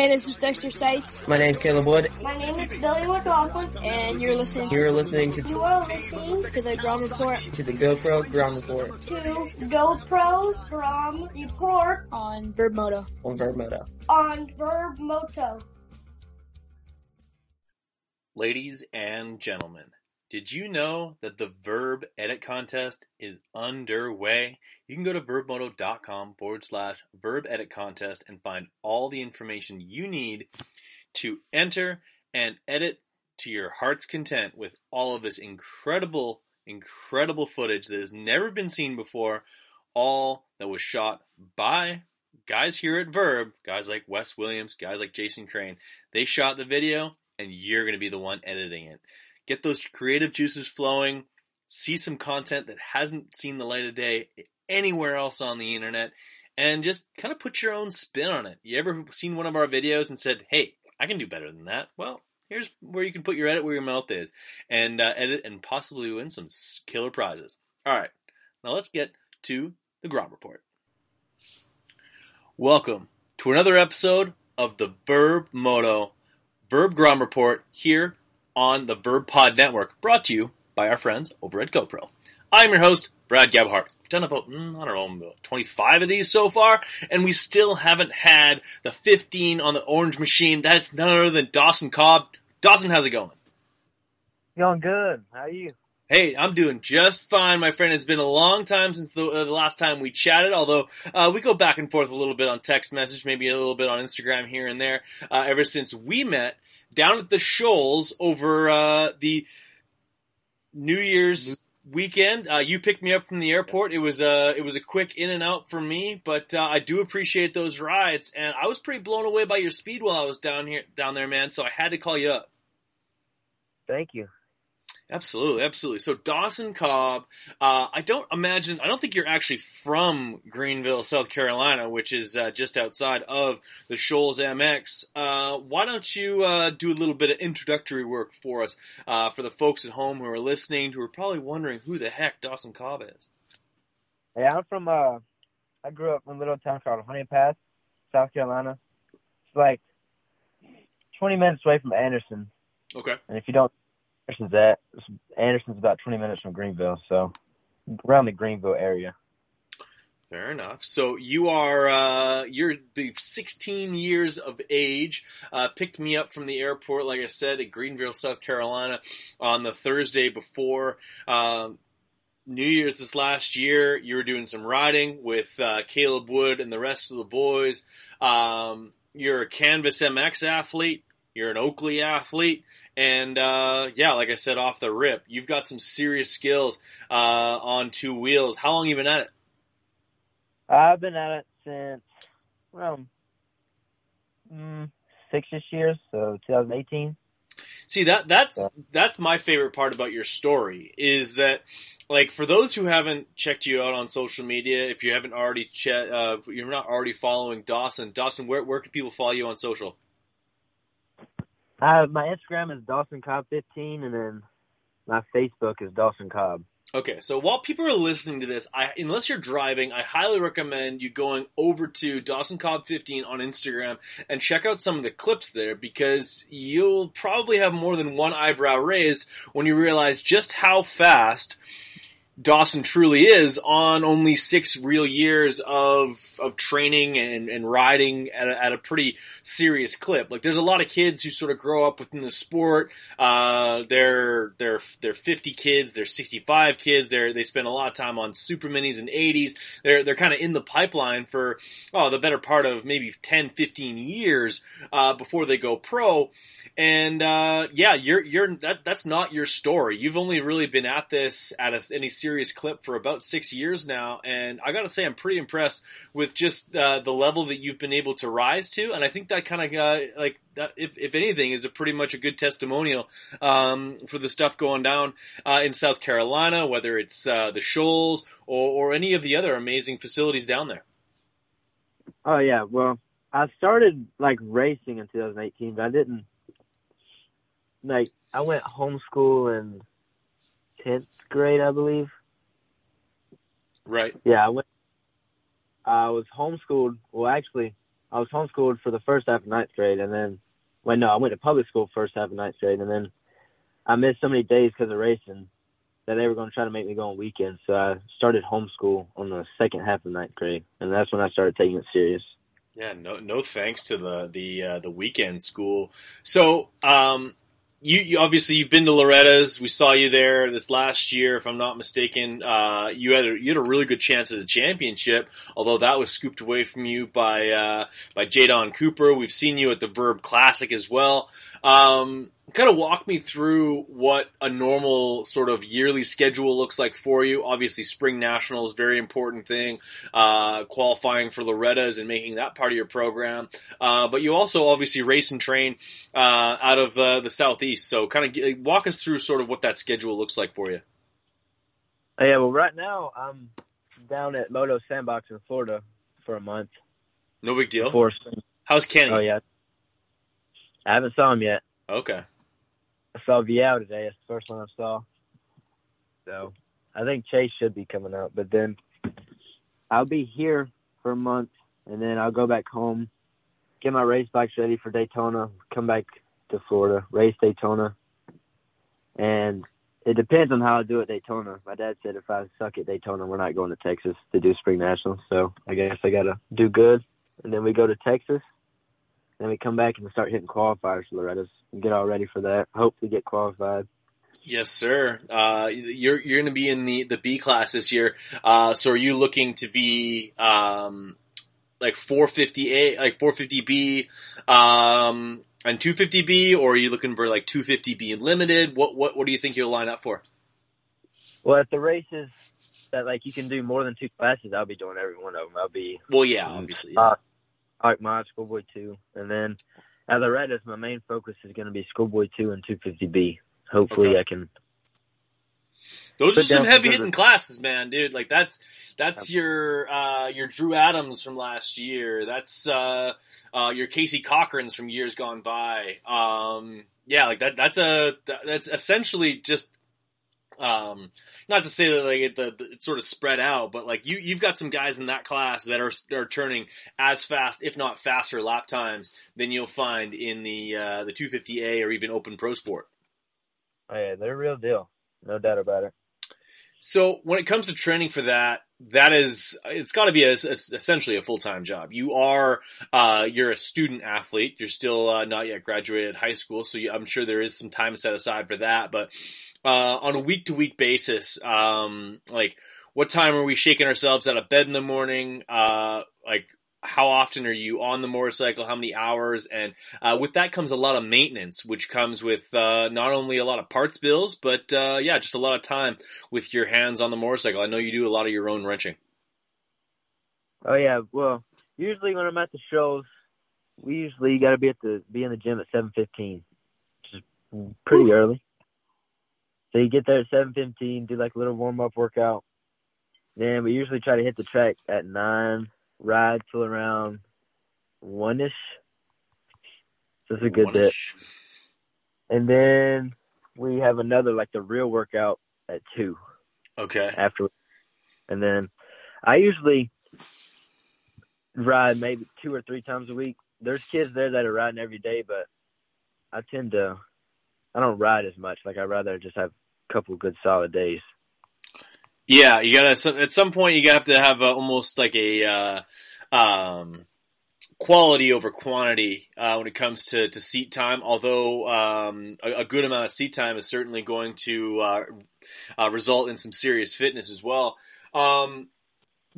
Hey, this is Dexter Seitz, My name's Caleb Wood. My name is Billy McLaughlin. and you're listening You're listening to, You are listening to the Grom Report to the GoPro Grom Report to GoPro Grom Report on Vurbmoto. on Vurbmoto. on Vurbmoto. Ladies and gentlemen, did you know that the Vurb Edit Contest is underway? You can go to vurbmoto.com forward slash Vurb Edit Contest and find all the information you need to enter and edit to your heart's content with all of this incredible, incredible footage that has never been seen before, all that was shot by guys here at Vurb, guys like Wes Williams, guys like Jason Crane. They shot the video and you're going to be the one editing it. Get those creative juices flowing, see some content that hasn't seen the light of day anywhere else on the internet, and just kind of put your own spin on it. You ever seen one of our videos and said, hey, I can do better than that? Well, here's where you can put your edit where your mouth is and uh, edit and possibly win some killer prizes. All right, now let's get to the Grom Report. Welcome to another episode of the Verb Moto Vurb Grom Report here on the Vurb Pod Network, brought to you by our friends over at GoPro. I'm your host, Brad Gabhart. We've done about, mm, I don't know, about 25 of these so far, and we still haven't had the 15 on the orange machine. That's none other than Dawson Cobb. Dawson, how's it going? Going good. How are you? Hey, I'm doing just fine, my friend. It's been a long time since the, uh, the last time we chatted, although uh, we go back and forth a little bit on text message, maybe a little bit on Instagram here and there, uh, ever since we met down at the Shoals over uh, the New Year's weekend. Uh, you picked me up from the airport. It was uh, it was a quick in and out for me, but uh, I do appreciate those rides, and I was pretty blown away by your speed while I was down here down there, man. So I had to call you up. Thank you. Absolutely, absolutely. So Dawson Cobb, uh, I don't imagine, I don't think you're actually from Greenville, South Carolina, which is uh, just outside of the Shoals MX. Uh, why don't you uh, do a little bit of introductory work for us, uh, for the folks at home who are listening, who are probably wondering who the heck Dawson Cobb is? Hey, I'm from uh I grew up in a little town called Honea Path, South Carolina. It's like twenty minutes away from Anderson. Okay. And if you don't Anderson's at Anderson's about twenty minutes from Greenville, so around the Greenville area. Fair enough. So you are uh, you're the 16 years of age. Uh, picked me up from the airport, like I said, at Greenville, South Carolina, on the Thursday before um New Year's this last year. You were doing some riding with uh, Caleb Wood and the rest of the boys. Um, you're a Canvas MX athlete. You're an Oakley athlete. And uh, yeah, like I said off the rip, you've got some serious skills uh, on two wheels. How long you been at it? I've been at it since well mm, six-ish years, so 2018. See that that's Yeah. that's my favorite part about your story is that like for those who haven't checked you out on social media, if you haven't already che- uh, you're not already following Dawson. Dawson, where where can people follow you on social? Uh, my Instagram is Dawson Cobb 15, and then my Facebook is Dawson Cobb. Okay, so while people are listening to this, I, unless you're driving, I highly recommend you going over to Dawson Cobb 15 on Instagram and check out some of the clips there because you'll probably have more than one eyebrow raised when you realize just how fast Dawson truly is on only six real years of of training and, and riding at a, at a pretty serious clip. Like there's a lot of kids who sort of grow up within the sport. Uh, they're they're they're 50 kids, they're 65 kids. They're they spend a lot of time on super minis and 80s. They're they're kind of in the pipeline for oh the better part of maybe 10, 15 years uh, before they go pro. And uh, yeah, you're you're that that's not your story. You've only really been at this at a, any serious clip for about six years now, and I got to say I'm pretty impressed with just uh, the level that you've been able to rise to. And I think that kind of uh, like that, if if anything, is a pretty much a good testimonial um, for the stuff going down uh, in South Carolina, whether it's uh, the Shoals or, or any of the other amazing facilities down there. Oh yeah, well, I started like racing in 2018, but I didn't like I went homeschool in 10th grade, I believe. Right. Yeah, I went. I was homeschooled. Well, actually, I was homeschooled for the first half of ninth grade, and then, well, no, I went to public school first half of ninth grade, and then I missed so many days because of racing that they were going to try to make me go on weekends. So I started homeschool on the second half of ninth grade, and that's when I started taking it serious. Yeah, no, no thanks to the the uh, the weekend school. So, um, you, you obviously you've been to Loretta's. We saw you there this last year, if I'm not mistaken. Uh, you had a, you had a really good chance at the championship, although that was scooped away from you by uh, by Jadon Cooper. We've seen you at the Vurb Classic as well. Um, kind of walk me through what a normal sort of yearly schedule looks like for you. Obviously, spring nationals very important thing. Uh, qualifying for Loretta's and making that part of your program. Uh, but you also obviously race and train uh, out of uh, the southeast. So, kind of walk us through sort of what that schedule looks like for you. Oh, yeah, well, right now I'm down at Moto Sandbox in Florida for a month. No big deal. Before spring. How's Kenny? Oh yeah, I haven't saw him yet. Okay. I saw Viao today. It's the first one I saw. So I think Chase should be coming out, but then I'll be here for a month, and then I'll go back home, get my race bikes ready for Daytona, come back to Florida, race Daytona, and it depends on how I do at Daytona. My dad said if I suck at Daytona, we're not going to Texas to do spring nationals. So I guess I gotta do good, and then we go to Texas. Then we come back and start hitting qualifiers for Loretta's and get all ready for that. Hopefully get qualified. Yes, sir. Uh, you're you're going to be in the the B class this year. Uh, so are you looking to be um, like 450A, like 450B, um, and 250B, or are you looking for like 250B and limited? What what what do you think you'll line up for? Well, at the races that like you can do more than two classes, I'll be doing every one of them. I'll be Well, yeah, obviously. Yeah. Uh, like my schoolboy two, and then at the Reddit, my main focus is going to be schoolboy two and 250B. Hopefully, Okay. I can. Those are some heavy hitting classes, man, dude. Like that's that's your uh, your Drew Adams from last year. That's uh, uh, your Casey Cochran's from years gone by. Um, yeah, like that. That's a that's essentially just. Um, not to say that like it, the, it's sort of spread out, but like you, you've got some guys in that class that are are turning as fast, if not faster, lap times than you'll find in the uh, the 250A or even Open Pro Sport. Oh, yeah, they're a real deal, no doubt about it. So when it comes to training for that, that is, it's got to be a, a- essentially a full time job. You are, uh, you're a student athlete. You're still uh, not yet graduated high school, so you, I'm sure there is some time set aside for that. But uh, on a week to week basis, um, like what time are we shaking ourselves out of bed in the morning? Uh, like how often are you on the motorcycle? How many hours? And uh, with that comes a lot of maintenance, which comes with uh, not only a lot of parts bills, but uh, yeah, just a lot of time with your hands on the motorcycle. I know you do a lot of your own wrenching. Oh yeah, well, usually when I'm at the Shoals, we usually got to be at the be in the gym at 7:15, which is pretty early. So you get there at 7:15, do like a little warm up workout. Then we usually try to hit the track at nine, ride till around one ish. So it's a good bit. One-ish. And then we have another like the real workout at two Okay. after. And then I usually ride maybe two or three times a week. There's kids there that are riding every day, but I tend to, I don't ride as much. Like I'd rather just have a couple good solid days. Yeah, you gotta at some point you have to have uh, almost like a uh, um, quality over quantity uh, when it comes to, to seat time. Although um, a, a good amount of seat time is certainly going to uh, uh, result in some serious fitness as well. Um,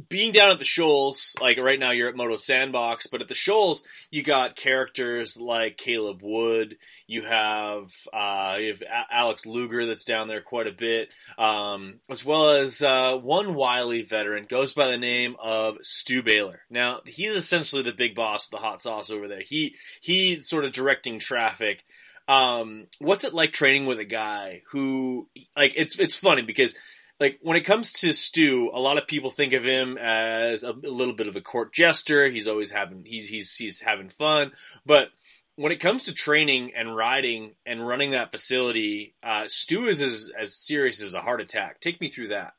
being down at the Shoals, like right now you're at Moto Sandbox, but at the Shoals you got characters like Caleb Wood. You have uh, you have A- Alex Luger that's down there quite a bit, um, as well as uh, one wily veteran goes by the name of Stu Baylor. Now he's essentially the big boss of the hot sauce over there. He he's sort of directing traffic. Um, what's it like training with a guy who like it's it's funny because like when it comes to Stu, a lot of people think of him as a, a little bit of a court jester. He's always having he's he's he's having fun, but when it comes to training and riding and running that facility, uh, Stu is as, as serious as a heart attack. Take me through that.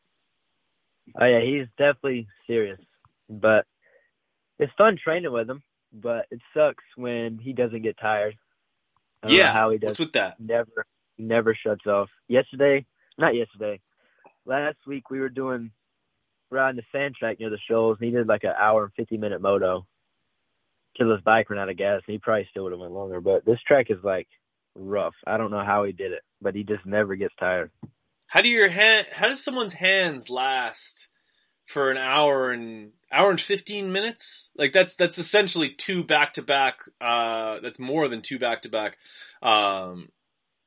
Oh yeah, he's definitely serious, but it's fun training with him. but it sucks when he doesn't get tired. I don't know Yeah. how he does. What's with that? Never, never shuts off. Yesterday, not yesterday, last week we were doing riding the sand track near the shoals, and he did like an hour and fifty minute moto till his bike ran out of gas, and he probably still would have went longer. But this track is like rough. I don't know how he did it, but he just never gets tired. How do your hand? How does someone's hands last for an hour and hour and fifteen minutes? Like that's that's essentially two back to back. Uh, that's more than two back to back. Um,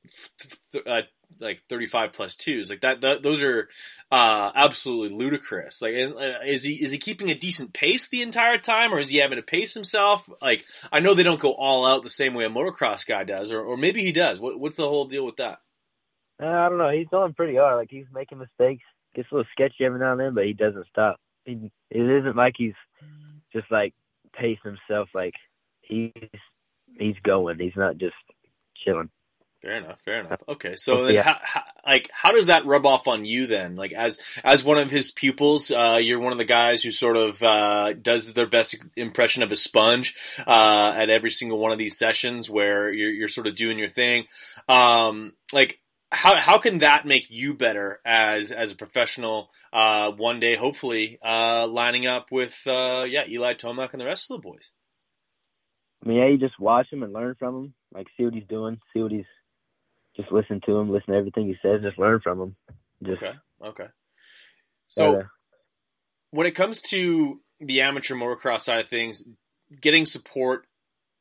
th- th- uh, like thirty five plus twos. Like that. that those are uh absolutely ludicrous. Like, and, uh, is he is he keeping a decent pace the entire time, or is he having to pace himself? Like, I know they don't go all out the same way a motocross guy does, or or maybe he does. What, what's the whole deal with that? Uh, I don't know. He's going pretty hard. Like he's making mistakes, gets a little sketchy every now and then, but he doesn't stop. He, it isn't like he's just like pacing himself. Like he's he's going. He's not just chilling. Fair enough. Fair enough. Okay. So then, Yeah. how, how, like, how does that rub off on you then? Like, as as one of his pupils, uh, you're one of the guys who sort of uh, does their best impression of a sponge uh, at every single one of these sessions, where you're you're sort of doing your thing. Um, like, how how can that make you better as as a professional? Uh, one day, hopefully, uh, lining up with uh, yeah, Eli Tomac and the rest of the boys. I mean, yeah, you just watch him and learn from him. Like see what he's doing, see what he's just listen to him, listen to everything he says, just learn from him. Just Okay. Okay. So. gotta- uh, when it comes to the amateur motocross side of things, getting support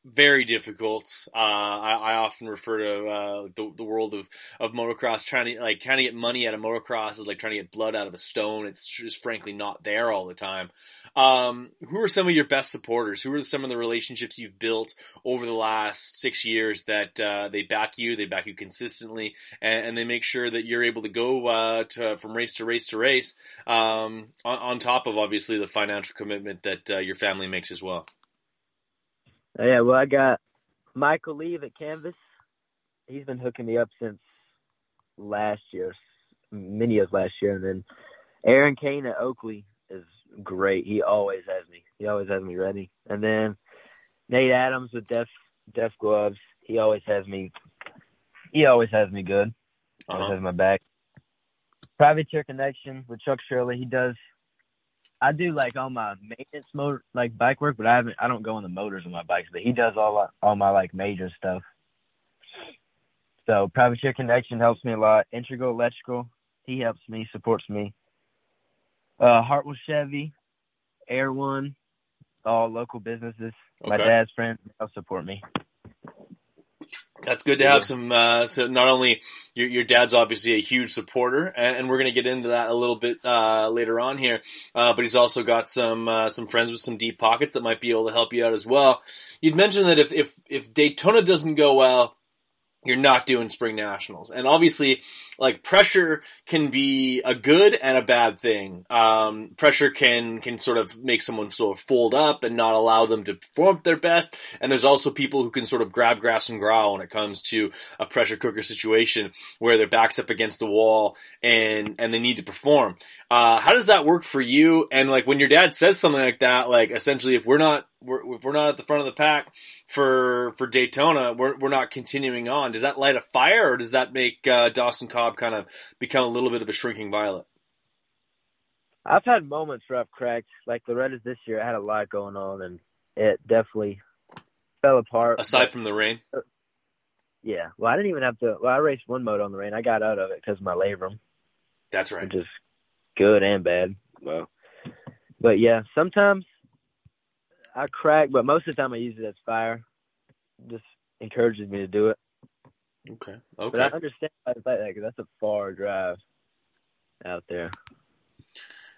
very difficult. Uh, I, I often refer to uh, the the world of, of motocross trying to like trying to get money out of motocross is like trying to get blood out of a stone. It's just frankly not there all the time. Um, who are some of your best supporters? Who are some of the relationships you've built over the last six years that uh, they back you, they back you consistently, and, and they make sure that you're able to go uh, to, from race to race to race um, on, on top of obviously the financial commitment that uh, your family makes as well. Uh, yeah, well, I got Michael Leave at Canvas. He's been hooking me up since last year, many of last year, and then Aaron Kane at Oakley is great. He always has me. He always has me ready. And then Nate Adams with Deft Deft Gloves. He always has me. He always has me good. Always Uh-huh. has my back. Privateer connection with Chuck Shirley. He does. I do like all my maintenance motor, like bike work, but I haven't. I don't go on the motors on my bikes. But he does all my, all my like major stuff. So Privateer connection helps me a lot. Integral Electrical, he helps me, supports me. Uh, Hartwell Chevy, Air One, all local businesses. My dad's friends help support me. That's good to have some. Uh, so not only your your dad's obviously a huge supporter, and, and we're going to get into that a little bit uh, later on here. Uh, but he's also got some uh, some friends with some deep pockets that might be able to help you out as well. You'd mentioned that if if if Daytona doesn't go well, you're not doing spring nationals. And obviously, like pressure can be a good and a bad thing. Um, pressure can, can sort of make someone sort of fold up and not allow them to perform their best. And there's also people who can sort of grab grass and growl when it comes to a pressure cooker situation where their back's up against the wall and, and they need to perform. Uh, how does that work for you? And like when your dad says something like that, like essentially if we're not, we're, if we're not at the front of the pack for, for Daytona, we're, we're not continuing on. Does that light a fire or does that make, uh, Dawson Cobb kind of become a little bit of a shrinking violet? I've had moments where I've cracked. Like the Loretta's this year, I had a lot going on, and it definitely fell apart. Aside from the rain? yeah, well, I didn't even have to. Well, I raced one moto on the rain. I got out of it because of my labrum, That's right. which is good and bad. Well, but yeah, sometimes I crack, but most of the time I use it as fire. Just encourages me to do it. Okay. Okay. But I understand why it's like that because that's a far drive out there.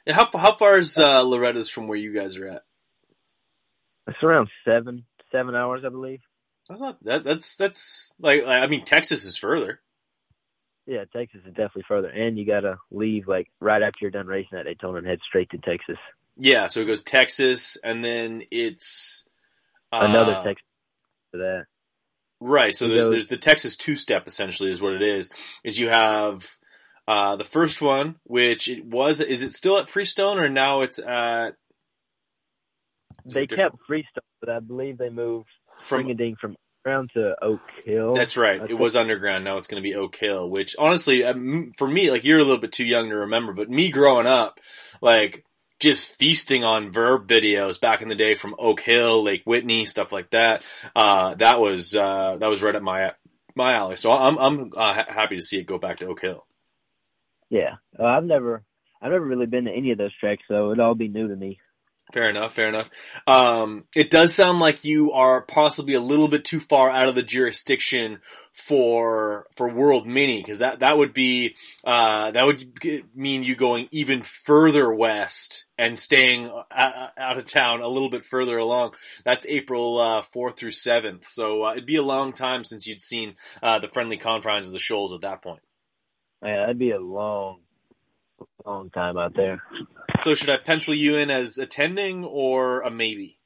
And how, how far is, uh, Loretta's from where you guys are at? It's around seven, seven hours, I believe. That's not, that, that's, that's like, I mean, Texas is further. Yeah, Texas is definitely further, and you gotta leave like right after you're done racing at Daytona and head straight to Texas. Yeah. So it goes Texas and then it's, uh, Another Texas for that. Right. So there's there's the Texas two step essentially is what it is. Is you have uh the first one, which it was is it still at Freestone or now it's at they Different- kept Freestone, but I believe they moved from Ding from around to Oak Hill. That's right. I It think. was underground. Now it's going to be Oak Hill, which honestly, um, for me, like you're a little bit too young to remember, but me growing up, like just feasting on Vurb videos back in the day from Oak Hill, Lake Whitney, stuff like that. Uh, that was, uh, that was right up my, my alley. So I'm, I'm uh, happy to see it go back to Oak Hill. Yeah, uh, I've never, I've never really been to any of those tracks, so it'd all be new to me. Fair enough, fair enough. Um, it does sound like you are possibly a little bit too far out of the jurisdiction for for World Mini because that that would be uh, that would mean you going even further west and staying uh, out of town a little bit further along. That's April uh, fourth through seventh, so uh, it'd be a long time since you'd seen uh, the friendly confines of the shoals at that point. Yeah, that'd be a long, long time out there. So should I pencil you in as attending or a maybe?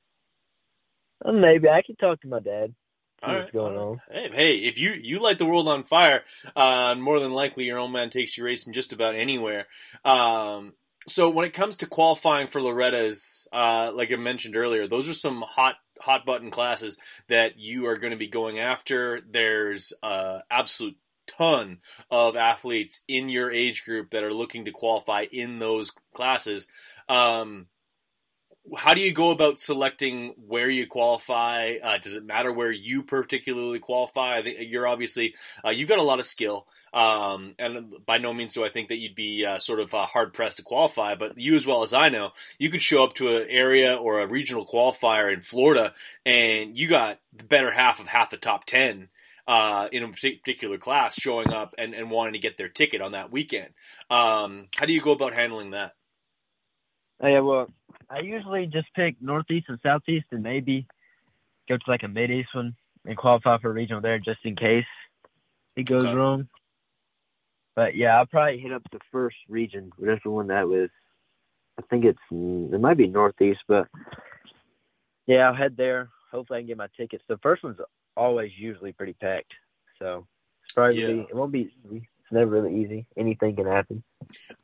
Maybe I can talk to my dad. All what's right, going on? Hey, hey, if you you light the world on fire, uh, more than likely your old man takes you racing just about anywhere. Um, so when it comes to qualifying for Loretta's, uh, like I mentioned earlier, those are some hot hot button classes that you are going to be going after. There's uh, absolute ton of athletes in your age group that are looking to qualify in those classes. Um, how do you go about selecting where you qualify? Uh, does it matter where you particularly qualify? I think you're obviously uh, you've got a lot of skill, um, and by no means do I think that you'd be uh, sort of uh, hard pressed to qualify. But you, as well as I know, you could show up to an area or a regional qualifier in Florida, and you got the better half of half the top ten uh, in a particular class showing up and, and wanting to get their ticket on that weekend. Um, how do you go about handling that? Oh, yeah, well, I usually just pick northeast and southeast, and maybe go to like a mid east one and qualify for a regional there just in case it goes Okay. wrong. But yeah, I'll probably hit up the first region, whatever one that was. I think it's it might be northeast, but yeah, I'll head there. Hopefully, I can get my tickets. The first one's always usually pretty packed, so it's probably Yeah. it won't be easy. It's never really easy. Anything can happen.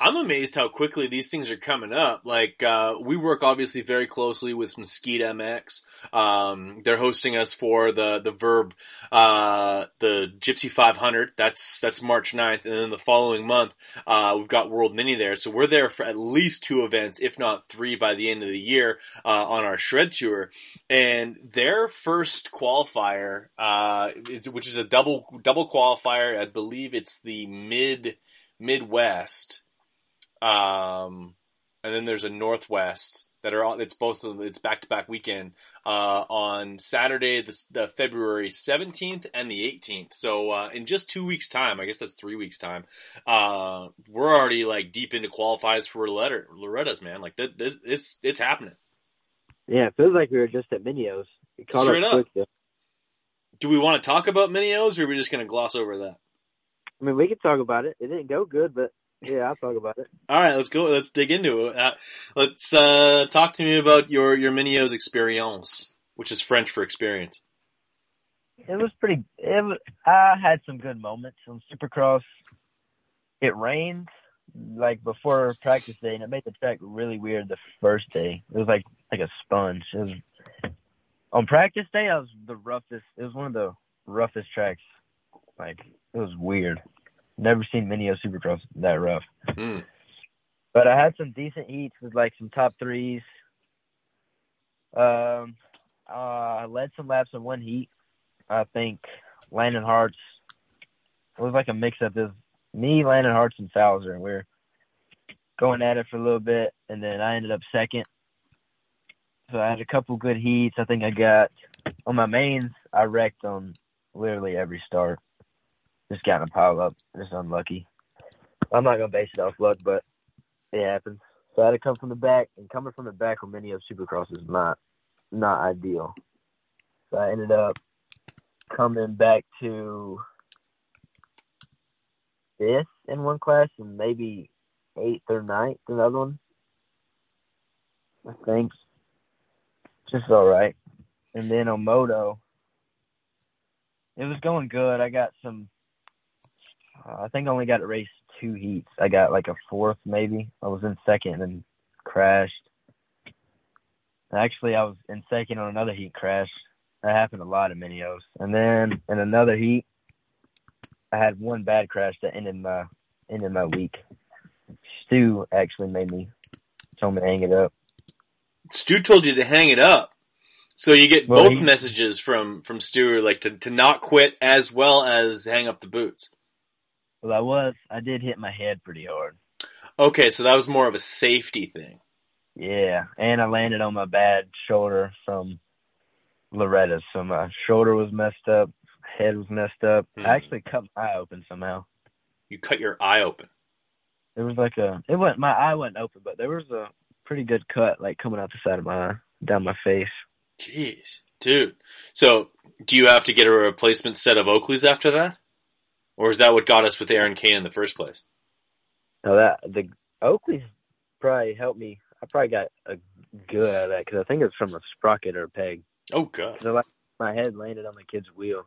I'm amazed how quickly these things are coming up. Like, uh, we work obviously very closely with Mesquite MX. Um, they're hosting us for the, the Vurb, uh, the Gypsy 500. That's, that's March 9th. And then the following month, uh, we've got World Mini there. So we're there for at least two events, if not three by the end of the year, uh, on our shred tour. And their first qualifier, uh, which is a double, double qualifier. I believe it's the mid, Midwest um, and then there's a Northwest that are all, it's both of it's back to back weekend uh, on Saturday the, the February 17th and the 18th. So uh, in just two weeks time, I guess that's three weeks time. Uh, we're already like deep into qualifiers for Loretta, Loretta's man. Like that, this, it's it's happening. Yeah, it feels like we were just at Minios. Straight up. Do we want to talk about Minios or are we just going to gloss over that? I mean, we could talk about it. It didn't go good, but yeah, I'll talk about it. All right, let's go. Let's dig into it. Uh, let's uh, talk to me about your your Minios experience, which is French for experience. It was pretty. It was, I had some good moments on Supercross. It rained like before practice day, and it made the track really weird the first day. It was like like a sponge. It was, on practice day, I was the roughest. It was one of the roughest tracks. Like it was weird. Never seen Minio Supercross that rough. Mm. But I had some decent heats with like some top threes. Um, uh, I led some laps in one heat. I think Landon Harts. It was like a mix up of me, Landon Harts, and Fowler, and we are going at it for a little bit, and then I ended up second. So I had a couple good heats. I think I got on my mains. I wrecked on literally every start. Just got in a pile up. Just unlucky. I'm not gonna base it off luck, but it happens. So I had to come from the back, and coming from the back on many of Supercross is not not ideal. So I ended up coming back to fifth in one class and maybe eighth or ninth in another one. I think. Just all right. And then on moto, it was going good. I got some. Uh, I think I only got to race two heats. I got like a fourth maybe. I was in second and crashed. Actually, I was in second on another heat crash. That happened a lot in Minios. And then in another heat, I had one bad crash that ended my ended my week. Stu actually made me told me to hang it up. Stu told you to hang it up. So you get Well, both he- messages from from Stu, like to to not quit as well as hang up the boots. Well, I was. I did hit my head pretty hard. Okay, so that was more of a safety thing. Yeah, and I landed on my bad shoulder from Loretta, so my shoulder was messed up, head was messed up. Hmm. I actually cut my eye open somehow. You cut your eye open. There was like a it wasn't my eye wasn't open, but there was a pretty good cut like coming out the side of my eye, down my face. Jeez, dude. So do you have to get a replacement set of Oakleys after that, or is that what got us with Aaron Kane in the first place? Now that the Oakley's probably helped me. I probably got a good out of that because I think it's from a sprocket or a peg. Oh god, So like my head landed on the kid's wheel,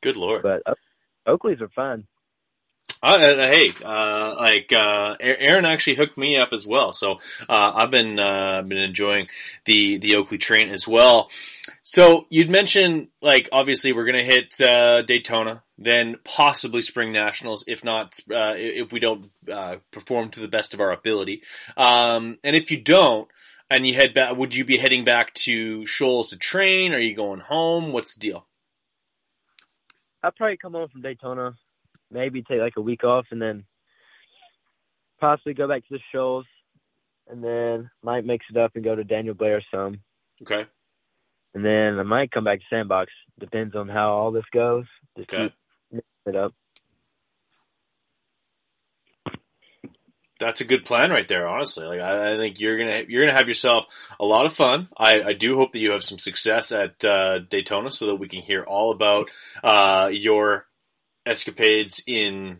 good lord. but Oakley's are fine. Uh, uh, hey, uh, like uh, Aaron actually hooked me up as well, so uh, I've been uh, been enjoying the the Oakley train as well. So you'd mentioned like obviously we're gonna hit uh, Daytona, then possibly Spring Nationals, if not uh, if we don't uh, perform to the best of our ability, um, and if you don't. And you head back? Would you be heading back to Shoals to train? Are you going home? What's the deal? I'll probably come home from Daytona, maybe take like a week off, and then possibly go back to the Shoals, and then might mix it up and go to Daniel Blair some, Okay. and then I might come back to Sandbox. Depends on how all this goes. Just Okay. keep it up. That's a good plan right there, honestly. Like I, I think you're gonna you're gonna have yourself a lot of fun. I, I do hope that you have some success at uh, Daytona, so that we can hear all about uh, your escapades in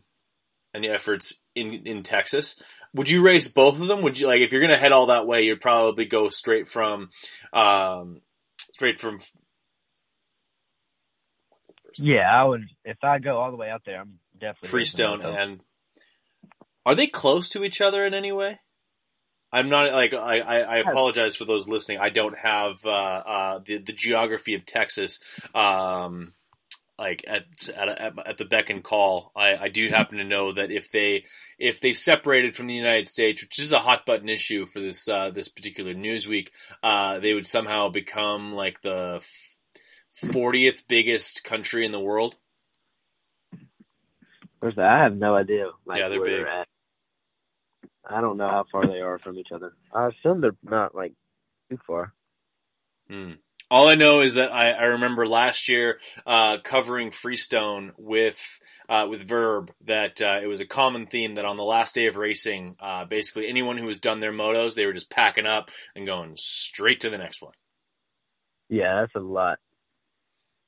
and efforts in in Texas. Would you race both of them? Would you like if you're gonna head all that way? You'd probably go straight from um, straight from. Yeah, I would. If I go all the way out there, I'm definitely Freestone racing and are they close to each other in any way? I'm not like I, I, I apologize for those listening. I don't have uh, uh, the the geography of Texas um, like at at, at at the beck and call. I, I do happen to know that if they if they separated from the United States, which is a hot button issue for this uh, this particular news week, uh, they would somehow become like the fortieth biggest country in the world. Where's that? I have no idea. Like, Yeah, they're where big. They're at. I don't know how far they are from each other. I assume they're not like too far. Hmm. All I know is that I, I remember last year uh, covering Freestone with uh, with Vurb that uh, it was a common theme that on the last day of racing, uh, basically anyone who has done their motos, they were just packing up and going straight to the next one. Yeah, that's a lot.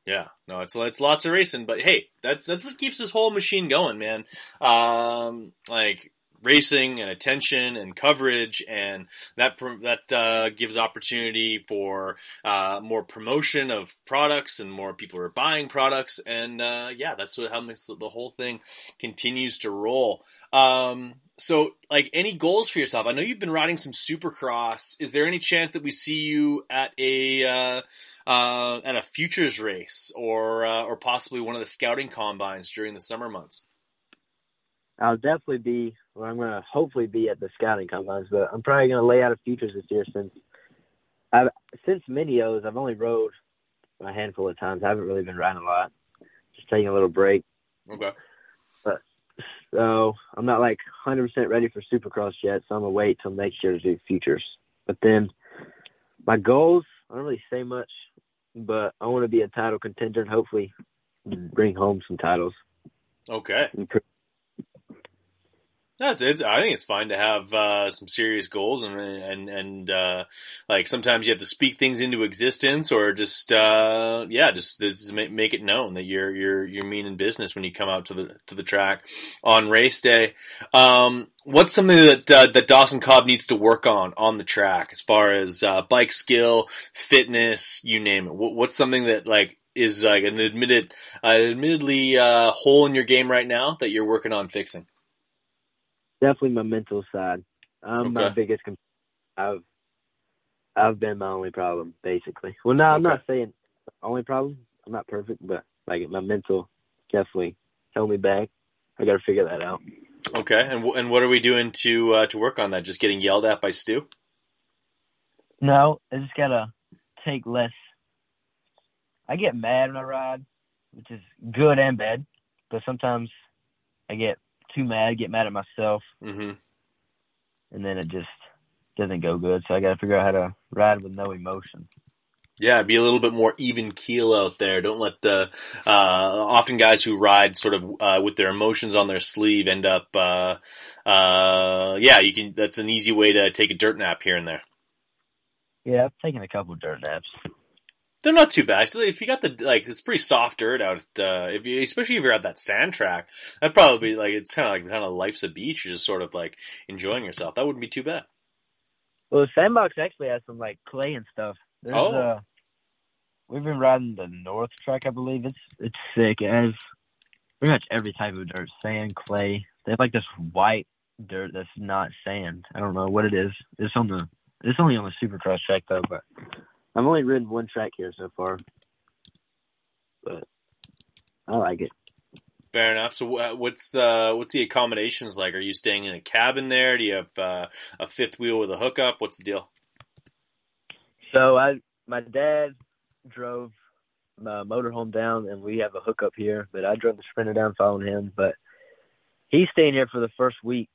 Yeah, no, it's it's lots of racing, but hey, that's that's what keeps this whole machine going, man. Um, like racing and attention and coverage, and that that uh, gives opportunity for uh, more promotion of products and more people are buying products, and uh, yeah, that's what how the whole thing continues to roll. Um, so, like, any goals for yourself? I know you've been riding some Supercross. Is there any chance that we see you at a uh, uh, at a futures race or uh, or possibly one of the scouting combines during the summer months? I'll definitely be. Well, I'm gonna hopefully be at the scouting combines, but I'm probably gonna lay out a futures this year since I've since Minios I've only rode a handful of times. I haven't really been riding a lot. Just taking a little break. Okay. But, So I'm not like 100% ready for Supercross yet, so I'm gonna wait till next year to do futures. But then my goals, I don't really say much, but I want to be a title contender and hopefully bring home some titles. Okay. Pr- That's it. I think it's fine to have uh, some serious goals and and and uh, like sometimes you have to speak things into existence or just uh, yeah, just, just make, it known that you're you're you're meaning business when you come out to the to the track on race day. Um, what's something that uh, that Dawson Cobb needs to work on on the track as far as uh, bike skill, fitness, you name it? What, what's something that like is like an admitted, uh, admittedly uh, hole in your game right now that you're working on fixing? Definitely my mental side. I'm my biggest. Com- I've I've been my only problem, basically. Well, no, I'm Okay. not saying only problem. I'm not perfect, but like my mental definitely held me back. I got to figure that out. Okay, and wh- and what are we doing to uh, to work on that? Just getting yelled at by Stu? No, I just gotta take less. I get mad when I ride, which is good and bad. But sometimes I get too mad, get mad at myself, hmm and then it just doesn't go good. So I gotta figure out how to ride with no emotion. Yeah, be a little bit more even keel out there. Don't let the uh, often guys who ride sort of uh, with their emotions on their sleeve end up. Uh, uh, yeah, you can. That's an easy way to take a dirt nap here and there. Yeah, I've taken a couple dirt naps. They're not too bad. So if you got the like, it's pretty soft dirt out. Uh, if you, especially if you're at that sand track, that'd probably be like it's kind of like kind of life's a beach. You're just sort of like enjoying yourself. That wouldn't be too bad. Well, the sandbox actually has some like clay and stuff. There's, Oh. uh, we've been riding the north track, I believe. It's it's sick. It has pretty much every type of dirt: sand, clay. They have like this white dirt that's not sand. I don't know what it is. It's on the. It's only on the supercross track though, but I've only ridden one track here so far. But I like it. Fair enough. So uh, what's the what's the accommodations like? Are you staying in a cabin there? Do you have uh, a fifth wheel with a hookup? What's the deal? So I, my dad drove my motorhome down, and we have a hookup here. But I drove the Sprinter down following him. But he's staying here for the first week,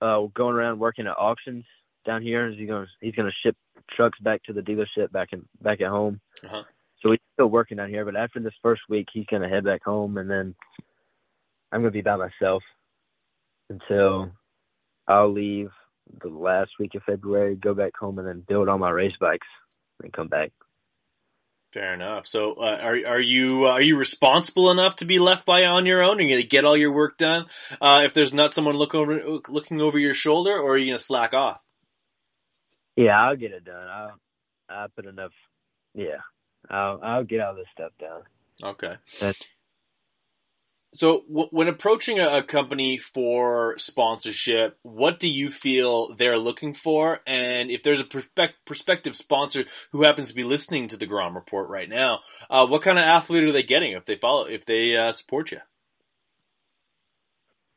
uh, going around working at auctions down here. He's gonna he's going to ship trucks back to the dealership back in back at home. Uh-huh. So he's still working down here. But after this first week, he's going to head back home, and then I'm going to be by myself until I'll leave the last week of February, go back home, and then build all my race bikes and come back. Fair enough. So uh, are are you are you responsible enough to be left by on your own? Are you going to get all your work done uh, if there's not someone look over looking over your shoulder, or are you going to slack off? Yeah, I'll get it done. I'll I put enough. Yeah, I'll I'll get all this stuff done. Okay. That's- So w- when approaching a, a company for sponsorship, what do you feel they're looking for? And if there's a perspec- prospective sponsor who happens to be listening to the Grom Report right now, uh, what kind of athlete are they getting if they follow, if they uh, support you?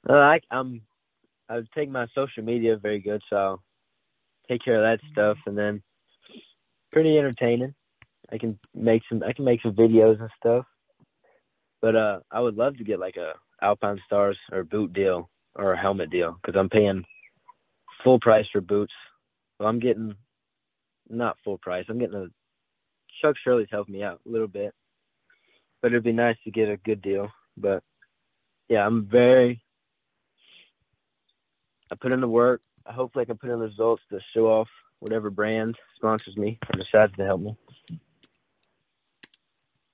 Uh, I, I'm I take my social media very good, so take care of that stuff, and then pretty entertaining. I can make some I can make some videos and stuff. But uh, I would love to get like a Alpinestars or boot deal or a helmet deal because I'm paying full price for boots. Well, I'm getting not full price. I'm getting a Chuck Shirley's helped me out a little bit, but it'd be nice to get a good deal. But yeah, I'm very. I put in the work. Hopefully, I can put in the results to show off whatever brand sponsors me or decides to help me.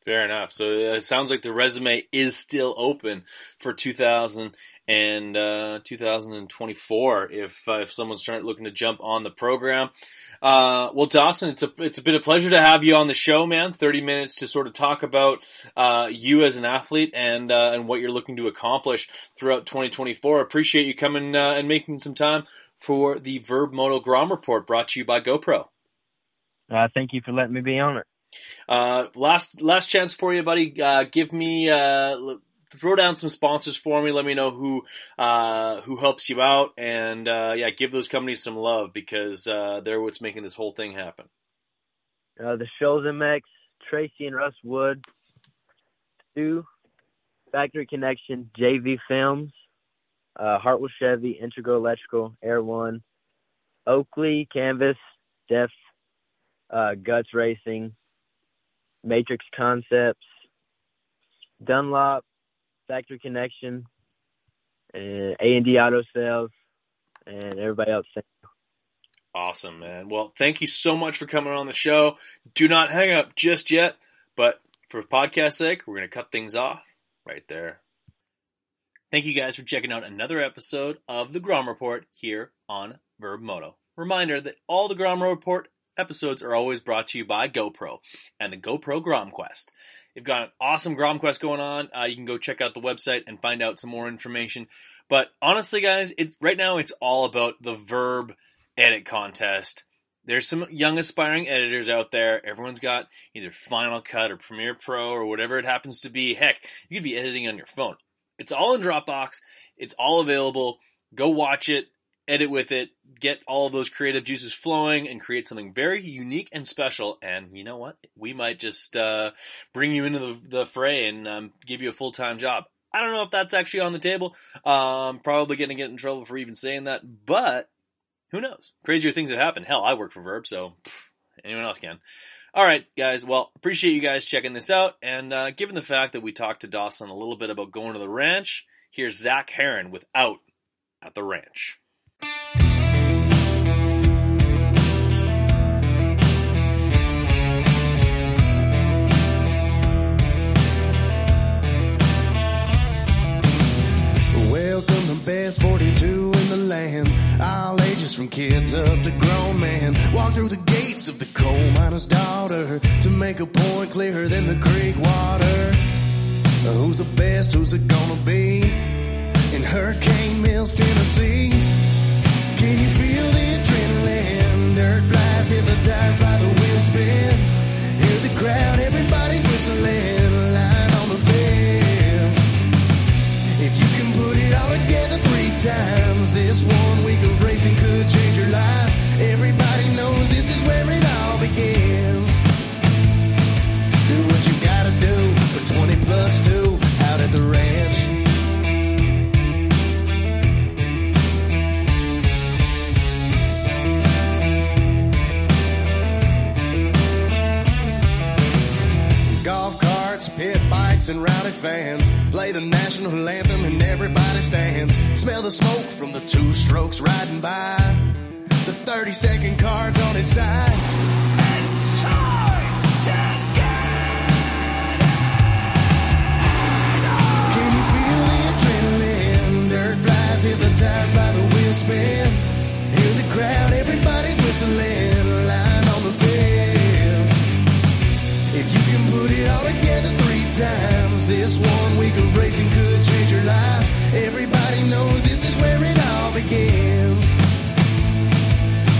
Fair enough. So uh, it sounds like the resume is still open for 2000 and uh, 2024 if uh, if someone's trying looking to jump on the program. Uh, well, Dawson, it's a it's a pleasure to have you on the show, man. 30 minutes to sort of talk about uh, you as an athlete and uh, and what you're looking to accomplish throughout 2024. Appreciate you coming and making some time for the Vurbmoto Grom Report brought to you by GoPro. Uh, thank you for letting me be on it. Uh, last last chance for you, buddy. Uh, give me uh, throw down some sponsors for me. Let me know who uh, who helps you out, and uh, yeah, give those companies some love because uh, they're what's making this whole thing happen. Uh, the Shoals MX, Tracy and Russ Wood, Stu, Factory Connection, JV Films, uh, Hartwell Chevy, Integral Electrical, Air One, Oakley Canvas, Deft, uh, Guts Racing, Matrix Concepts, Dunlop, Factory Connection, and A and D Auto Sales, and everybody else. Awesome, man. Well, thank you so much for coming on the show. Do not hang up just yet, but for podcast sake, we're going to cut things off right there. Thank you guys for checking out another episode of the Grom Report here on Vurbmoto. Reminder that all the Grom Report episodes are always brought to you by GoPro and the GoPro Grom Quest. They've got an awesome Grom Quest going on. Uh, you can go check out the website and find out some more information. But honestly, guys, it right now it's all about the Vurb edit contest there's some young aspiring editors out there. Everyone's got either Final Cut or Premiere Pro or whatever it happens to be. Heck, you could be editing on your phone. It's all in Dropbox. It's all available. Go watch it, edit with it, get all of those creative juices flowing, and create something very unique and special. And you know what? We might just uh, bring you into the, the fray and um, give you a full time job. I don't know if that's actually on the table. Um, probably going to get in trouble for even saying that, but who knows? Crazier things have happened. Hell, I work for Vurb, so pff, anyone else can. All right, guys. Well, appreciate you guys checking this out. And uh, given the fact that we talked to Dawson a little bit about going to the ranch, here's Zach Heron with Out at the Ranch. Welcome to best 42 in the land. All ages from kids up to grown men. Walk through the gates of the coal miner's daughter to make a point clearer than the creek water. Who's the best? Who's it gonna be? In Hurricane Mills, Tennessee. Can you feel the adrenaline? Dirt flies hypnotized by the wind spin. Hear the crowd, Golf pit bikes, and rowdy fans play the national anthem and everybody stands. Smell the smoke from the two strokes riding by. The 30 second cards on its side. It's time to get Can you feel the adrenaline? Dirt flies hypnotized by the wheel spin. Hear the crowd, everybody's whistling. Line on the fence. If you can put it all together times, this one week of racing could change your life. Everybody knows this is where it all begins.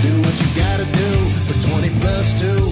Do what you gotta do for 20 plus 2